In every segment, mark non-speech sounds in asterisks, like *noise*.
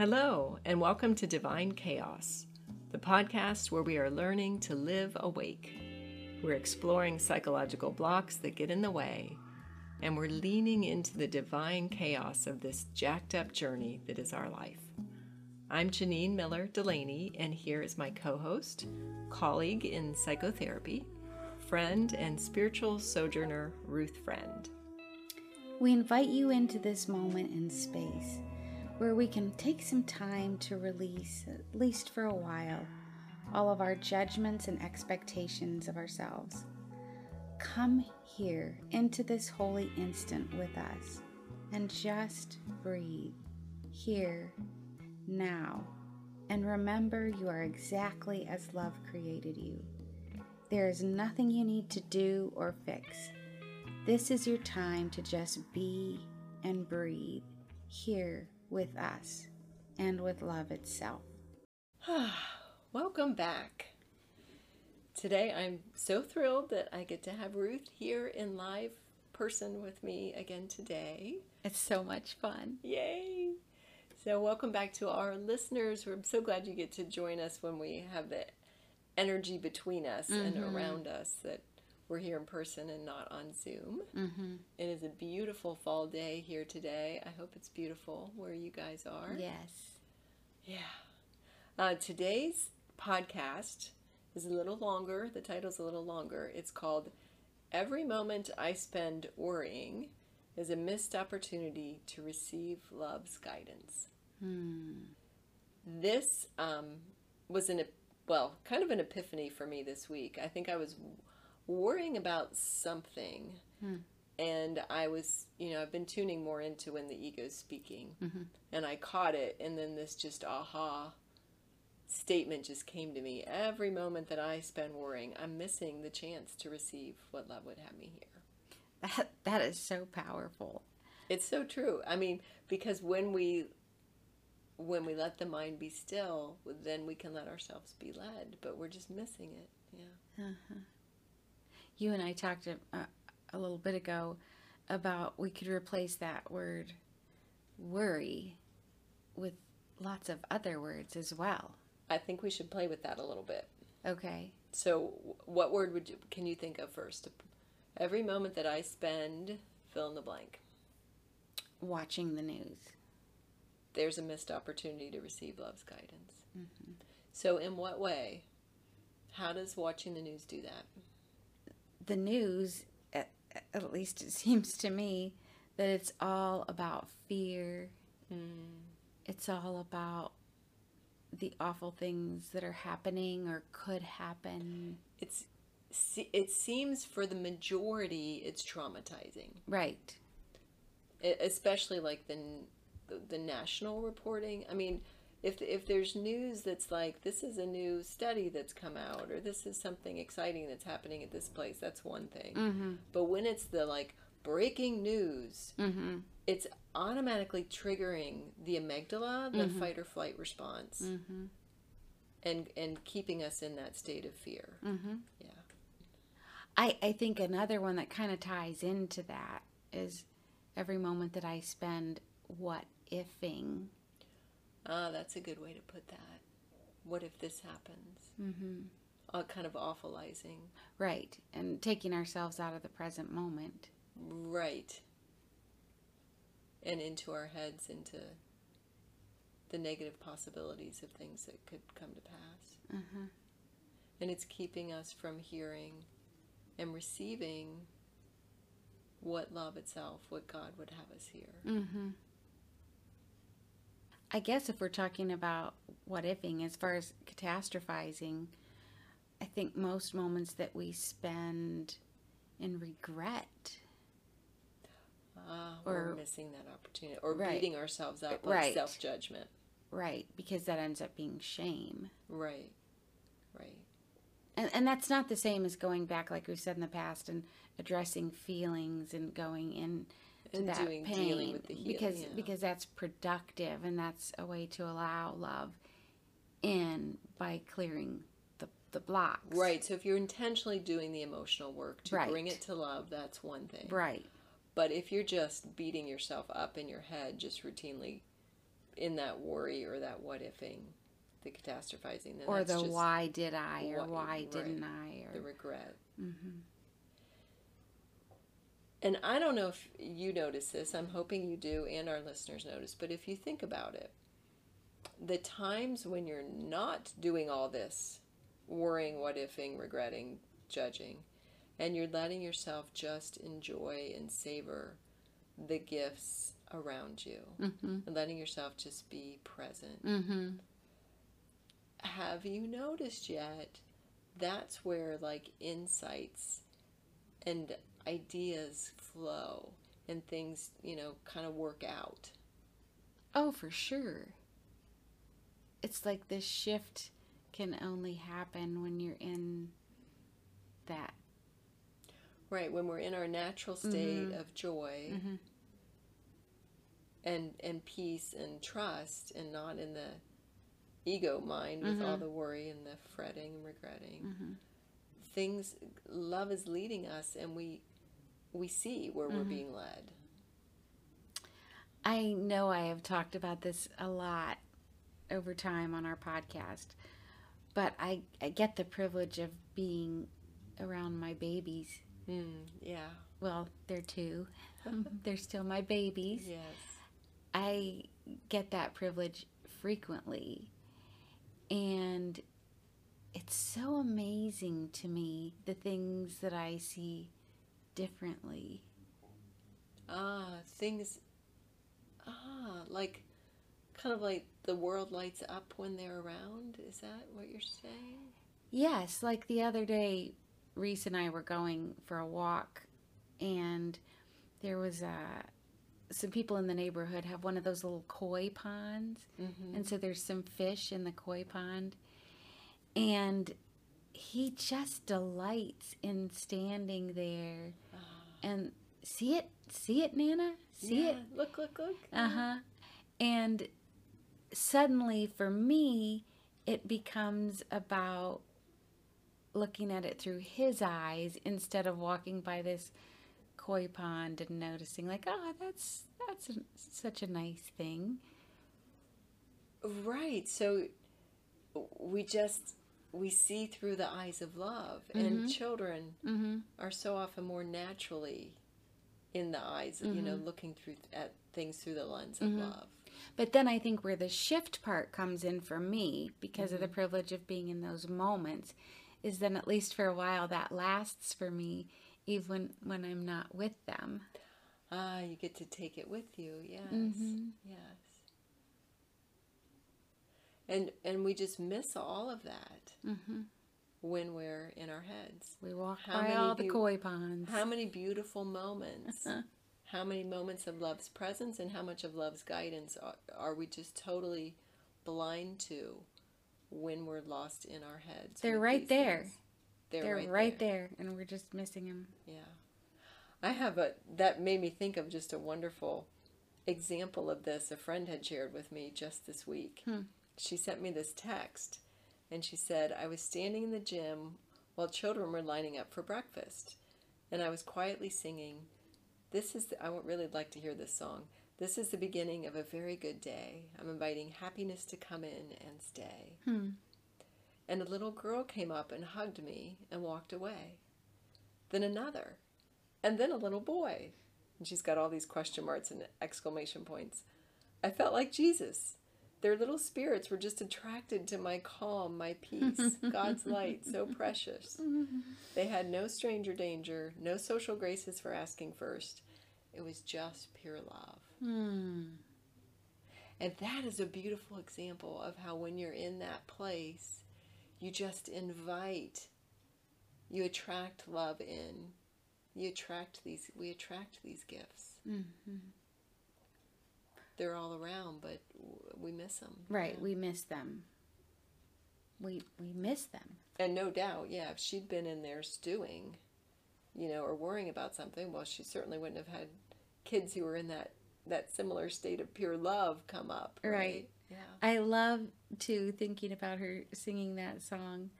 Hello, and welcome to Divine Chaos, the podcast where we are learning to live awake. We're exploring psychological blocks that get in the way, and we're leaning into the divine chaos of this jacked up journey that is our life. I'm Janine Miller Delaney, and here is my co host, colleague in psychotherapy, friend, and spiritual sojourner, Ruth Friend. We invite you into this moment in space where we can take some time to release, at least for a while, all of our judgments and expectations of ourselves. Come here into this holy instant with us and just breathe here, now, and remember you are exactly as love created you. There is nothing you need to do or fix. This is your time to just be and breathe here with us and with love itself. *sighs* Welcome back. Today I'm so thrilled that I get to have Ruth here in live person with me again today. It's so much fun. Yay! So, welcome back to our listeners. We're so glad you get to join us when we have the energy between us and Mhm. around us that we're here in person and not on Zoom. Mm-hmm. It is a beautiful fall day here today. I hope it's beautiful where you guys are. Yes. Yeah. Uh, today's podcast is a little longer. The title's a little longer. It's called Every Moment I Spend Worrying is a Missed Opportunity to Receive Love's Guidance. Hmm. This um, was an, well, kind of an epiphany for me this week. I think I was worrying about something. Hmm. And I was, you know, I've been tuning more into when the ego's speaking Mhm. and I caught it, and then this just aha statement just came to me. Every moment that I spend worrying, I'm missing the chance to receive what love would have me hear. That that is so powerful. It's so true. I mean, because when we when we let the mind be still, then we can let ourselves be led, but we're just missing it. Yeah. You and I talked a, a, a little bit ago about we could replace that word worry with lots of other words as well. I think we should play with that a little bit. Okay. So, what word would you can you think of first? Every moment that I spend fill in the blank. Watching the news. there's a missed opportunity to receive love's guidance. Mm-hmm. So, in what way? How does watching the news do that? The news, at, at least it *laughs* seems to me, that it's all about fear. Hmm. It's all about the awful things that are happening or could happen. It's it seems for the majority it's traumatizing, Right. E- especially like the, the national reporting. I mean, if if there's news that's like this is a new study that's come out or this is something exciting that's happening at this place, that's one thing. Mm-hmm. But when it's the like breaking news, Mm-hmm. it's automatically triggering the amygdala, the fight or flight response, Mm-hmm. and and keeping us in that state of fear. Mm-hmm. Yeah. I, I think another one that kind of ties into that is every moment that I spend what ifing. Ah, that's a good way to put that. What if this happens? Mm-hmm. Uh, kind of awfulizing. Right. And taking ourselves out of the present moment. Right. And into our heads, into the negative possibilities of things that could come to pass. Uh-huh. And it's keeping us from hearing and receiving what love itself, what God would have us hear. Mm-hmm. I guess if we're talking about what ifing, as far as catastrophizing, I think most moments that we spend in regret. Ah, we're Or- missing that opportunity. Or Right. beating ourselves up like Right. self judgment. Right, because that ends up being shame. Right. Right. And, and that's not the same as going back, like we've said in the past, and addressing feelings and going in And that doing- pain with the healing, because yeah. because that's productive and that's a way to allow love in by clearing the the blocks. Right. So if you're intentionally doing the emotional work to Right. bring it to love, that's one thing. Right. But if you're just beating yourself up in your head, just routinely in that worry or that what ifing, the catastrophizing. Then or the why did I or why- why didn't I or the regret. Mhm. And I don't know if you notice this. I'm hoping you do, and our listeners notice. But if you think about it, the times when you're not doing all this, worrying, what ifing, regretting, judging, and you're letting yourself just enjoy and savor the gifts around you, Mhm. and letting yourself just be present. Mhm. Have you noticed yet? That's where like insights and ideas flow and things, you know, kind of work out. Oh, for sure. It's like this shift can only happen when you're in that. Right, when we're in our natural state of joy Mhm. and and peace and trust and not in the ego mind with all the worry and the fretting and regretting. Mhm. Things love is leading us and we we see where we're being led. I know I have talked about this a lot over time on our podcast, but I, I get the privilege of being around my babies. Mm, yeah. Well, they're two, *laughs* *laughs* they're still my babies. Yes. I get that privilege frequently. And it's so amazing to me the things that I see differently. Ah, things. Ah, like, kind of like the world lights up when they're around. Is that what you're saying? Yes, like the other day, Reese and I were going for a walk, and there was uh, some people in the neighborhood have one of those little koi ponds, Mm-hmm. and so there's some fish in the koi pond, and he just delights in standing there and see it, see it, Nana, see it, Look, look, look. uh huh. And suddenly, for me, it becomes about looking at it through his eyes instead of walking by this koi pond and noticing, like, oh, that's that's a, such a nice thing. Right. So we just we see through the eyes of love, and children Mm-hmm. are so often more naturally in the eyes, of, you know, looking through at things through the lens of love. But then I think where the shift part comes in for me, because of the privilege of being in those moments, is then at least for a while that lasts for me, even when I'm not with them. Ah, you get to take it with you. Yes. Mhm. Yes. And and we just miss all of that Mm-hmm. when we're in our heads. We walk How by many all the koi ponds. How many beautiful moments, *laughs* how many moments of love's presence, and how much of love's guidance are, are we just totally blind to when we're lost in our heads? They're right there. They're, They're right, right, there. there. and we're just missing them. Yeah. I have a, that made me think of just a wonderful example of this a friend had shared with me just this week. Hmm. She sent me this text and she said, I was standing in the gym while children were lining up for breakfast and I was quietly singing, This is, the, I would really like to hear this song. This is the beginning of a very good day. I'm inviting happiness to come in and stay. Hmm. And a little girl came up and hugged me and walked away. Then another. And then a little boy. And she's got all these question marks and exclamation points. I felt like Jesus. Their little spirits were just attracted to my calm, my peace, *laughs* God's light, so precious. *laughs* They had no stranger danger, no social graces for asking first. It was just pure love. Hmm. And that is a beautiful example of how when you're in that place, you just invite, you attract love in. You attract these, we attract these gifts. Mm-hmm. They're all around, but we miss them. Right, we miss them. We we miss them. And no doubt, yeah, if she'd been in there stewing, you know, or worrying about something, well, she certainly wouldn't have had kids who were in that, that similar state of pure love come up. Right. Right. Yeah. I love too thinking about her singing that song.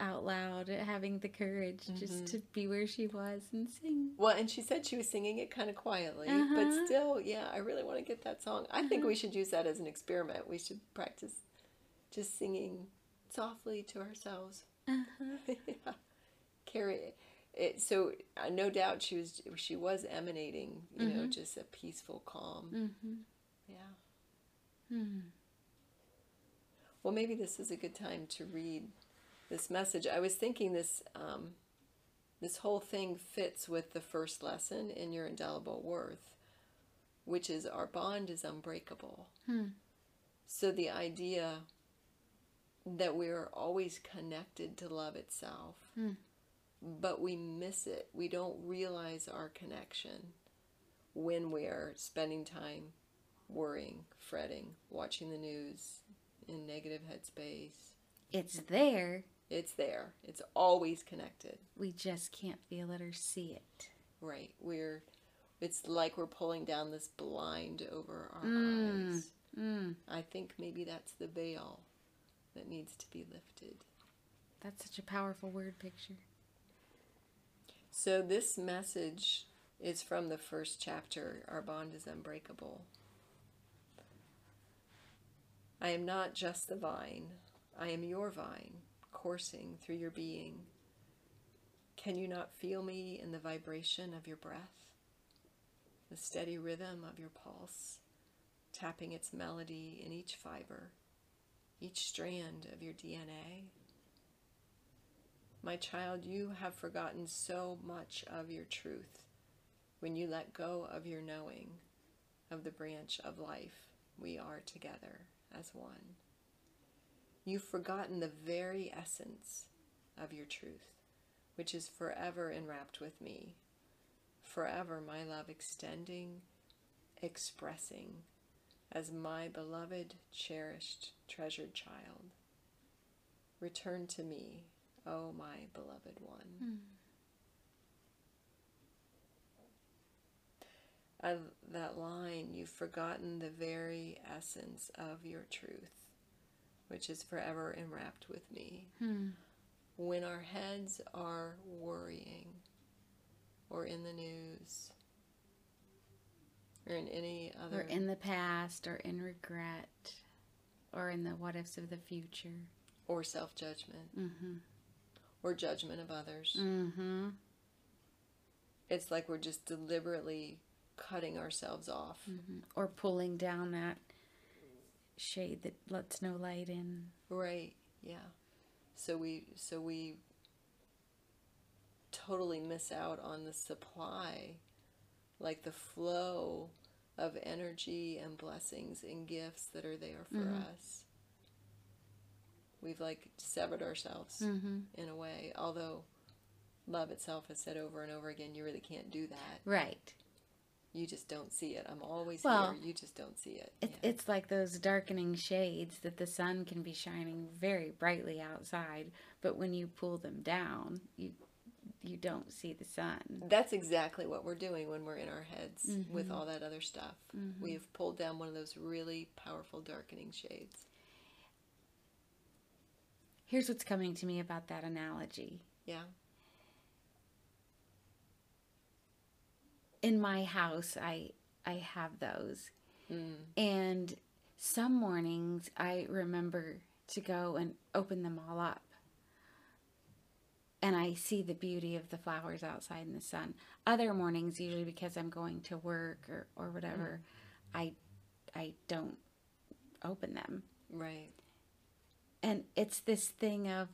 Out loud, having the courage just Mm-hmm. to be where she was and sing. Well, and she said she was singing it kind of quietly, Uh-huh. but still, yeah, I really want to get that song. I think we should use that as an experiment. We should practice just singing softly to ourselves. Uh-huh. *laughs* yeah. Carry it. it. So, uh, no doubt she was she was emanating, you know, just a peaceful calm. Mm-hmm. Yeah. Hmm. Well, maybe this is a good time to read this message. I was thinking this um, this whole thing fits with the first lesson in your indelible worth, which is our bond is unbreakable. Hmm. So the idea that we are always connected to love itself, Hmm. but we miss it. We don't realize our connection when we are spending time worrying, fretting, watching the news in negative headspace. It's there. It's there. It's always connected. We just can't feel it or see it. Right. We're it's like we're pulling down this blind over our Mm. eyes. Mm. I think maybe that's the veil that needs to be lifted. That's such a powerful word picture. So this message is from the first chapter, Our Bond is Unbreakable. I am not just the vine, I am your vine, coursing through your being. Can you not feel me in the vibration of your breath? The steady rhythm of your pulse, tapping its melody in each fiber, each strand of your DNA? My child, you have forgotten so much of your truth when you let go of your knowing of the branch of life we are together as one. You've forgotten the very essence of your truth, which is forever enwrapped with me, forever my love extending, expressing as my beloved, cherished, treasured child. Return to me, O my beloved one. Hmm. I, that line, you've forgotten the very essence of your truth, which is forever enwrapped with me. Hmm. When our heads are worrying, or in the news, or in any other Or in the past, or in regret, or in the what ifs of the future. or self judgment, Mm-hmm. or judgment of others. Mm-hmm. It's like we're just deliberately cutting ourselves off. hmm Or pulling down that shade that lets no light in. Right. Yeah. So we so we totally miss out on the supply, like the flow of energy and blessings and gifts that are there for Mhm. us. We've like severed ourselves Mm-hmm. in a way, although love itself has said over and over again, you really can't do that. Right. You just don't see it. I'm always Well, here. You just don't see it. It, Yeah. It's like those darkening shades that the sun can be shining very brightly outside, but when you pull them down, you you don't see the sun. That's exactly what we're doing when we're in our heads with Mhm. all that other stuff. Mhm. We have pulled down one of those really powerful darkening shades. Here's what's coming to me about that analogy. Yeah. In my house, I I have those. Mm. And some mornings I remember to go and open them all up. And I see the beauty of the flowers outside in the sun. Other mornings, usually because I'm going to work or, or whatever, I I don't open them. Right. And it's this thing of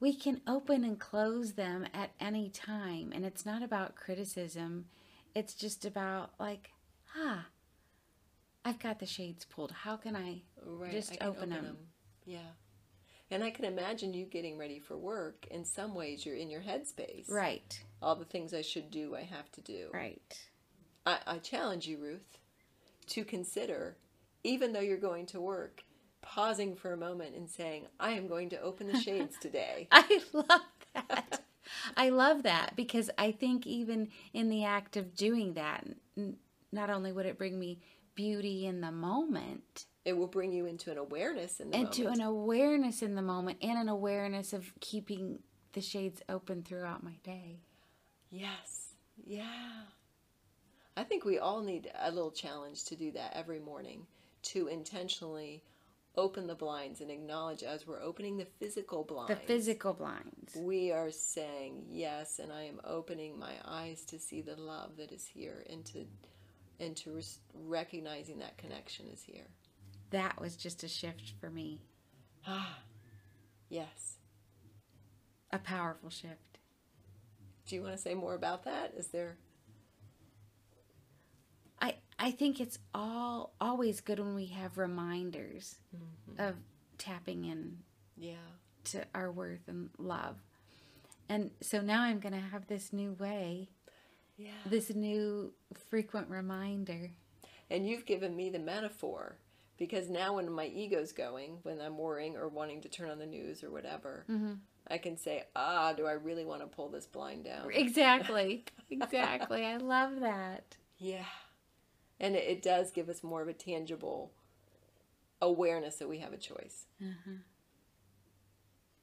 we can open and close them at any time. And it's not about criticism. It's just about like, ah, I've got the shades pulled. How can I Right. Just I can open 'em. Yeah. And I can imagine you getting ready for work. In some ways, you're in your headspace. Right. All the things I should do, I have to do. Right. I, I challenge you, Ruth, to consider, even though you're going to work, pausing for a moment and saying, I am going to open the shades *laughs* today. I love that. I love that because I think even in the act of doing that, not only would it bring me beauty in the moment, It will bring you into an awareness in the into moment. an awareness in the moment and an awareness of keeping the shades open throughout my day. Yes. Yeah. I think we all need a little challenge to do that every morning to intentionally open the blinds and acknowledge as we're opening the physical blinds. The physical blinds. We are saying yes, and I am opening my eyes to see the love that is here and to and to res- recognizing that connection is here. That was just a shift for me. Ah, yes. A powerful shift. Do you want to say more about that? Is there? I think it's all always good when we have reminders of tapping in Yeah. to our worth and love. And so now I'm going to have this new way, Yeah. this new frequent reminder. And you've given me the metaphor because now when my ego's going, when I'm worrying or wanting to turn on the news or whatever, I can say, ah, do I really want to pull this blind down? Exactly. *laughs* Exactly. I love that. Yeah. And it, it does give us more of a tangible awareness that we have a choice. Mm-hmm.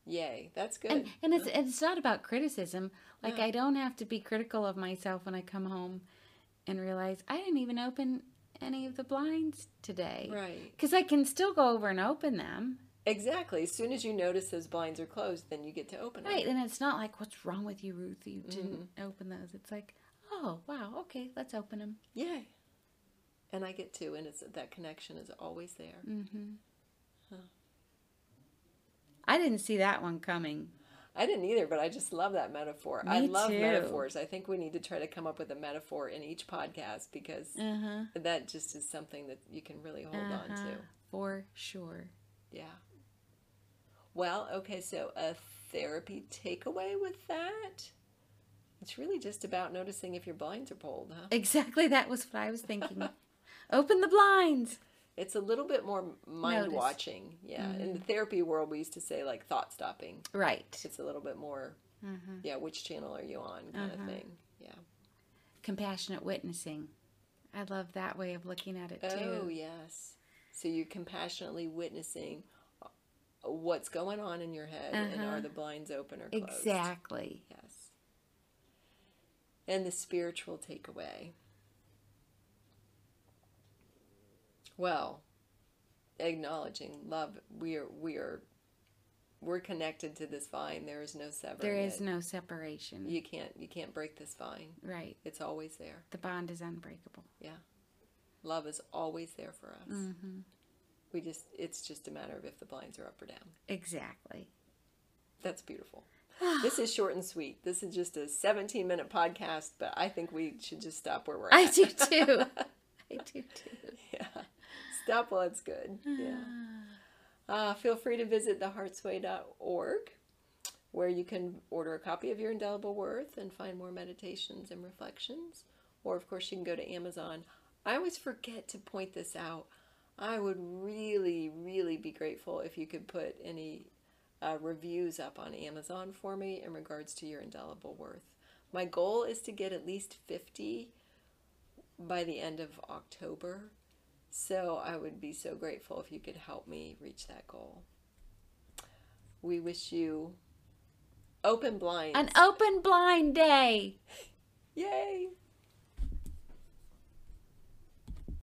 Yay. That's good. And and it's it's not about criticism. Like I don't have to be critical of myself when I come home and realize I didn't even open any of the blinds today. right. Cuz I can still go over and open them. Exactly. As soon as you notice those blinds are closed, then you get to open them. Right, and it's not like what's wrong with you, Ruth? You didn't mm-hmm. open those. It's like, "Oh, wow. Okay, let's open them." Yay. And I get to, and it's that connection is always there. I didn't see that one coming. I didn't either, but I just love that metaphor. I love too. metaphors. I think we need to try to come up with a metaphor in each podcast because Uh-huh. that just is something that you can really hold on Uh-huh. to. For sure. Yeah. Well, okay, so a therapy takeaway with that? It's really just about noticing if your blinds are pulled, huh? Exactly, that was what I was thinking. *laughs* open the blinds. It's a little bit more mind Notice. watching. Yeah. In the therapy world, we used to say like thought stopping. Right. It's a little bit more, yeah, which channel are you on kind of thing. Yeah. Compassionate witnessing. I love that way of looking at it too. Oh, yes. So you're compassionately witnessing uh, what's going on in your head and Uh-huh. are the blinds open or closed? Exactly. Yes. And the spiritual takeaway. Well, acknowledging love, we are we are we're connected to this vine. There is no severing. There is no separation. You can't you can't break this vine. right. It's always there. The bond is unbreakable. Yeah. Love is always there for us. Mm-hmm. We just it's just a matter of if the blinds are up or down. Exactly. That's beautiful. *sighs* this is short and sweet. This is just a 17 minute podcast, but I think we should just stop where we're at. I do too. *laughs* I do too. yeah. Stop while it's good. Yeah. *sighs* Uh, feel free to visit theheartsway.org where you can order a copy of Your Indelible Worth and find more meditations and reflections. Or, of course, you can go to Amazon. I always forget to point this out. I would really, really be grateful if you could put any uh, reviews up on Amazon for me in regards to Your Indelible Worth. My goal is to get at least 50 by the end of October. So I would be so grateful if you could help me reach that goal. We wish you open blind. An open blind day. *laughs* Yay!